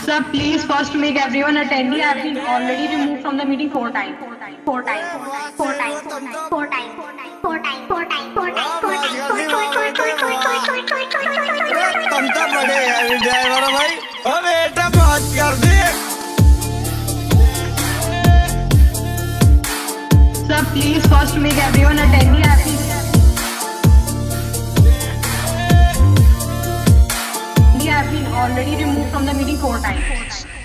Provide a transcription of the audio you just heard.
Sir, please first make everyone attendee. I have been already removed from the meeting four times. four times, four times, four times, four times, four times, four times, four times, four times, four times, four times, four times, four times, four times, four times. तुम तो बड़े हैं driver भाई ओ बेटा बात कर दे Sir, please first make everyone attendee. Already removed from the meeting four times.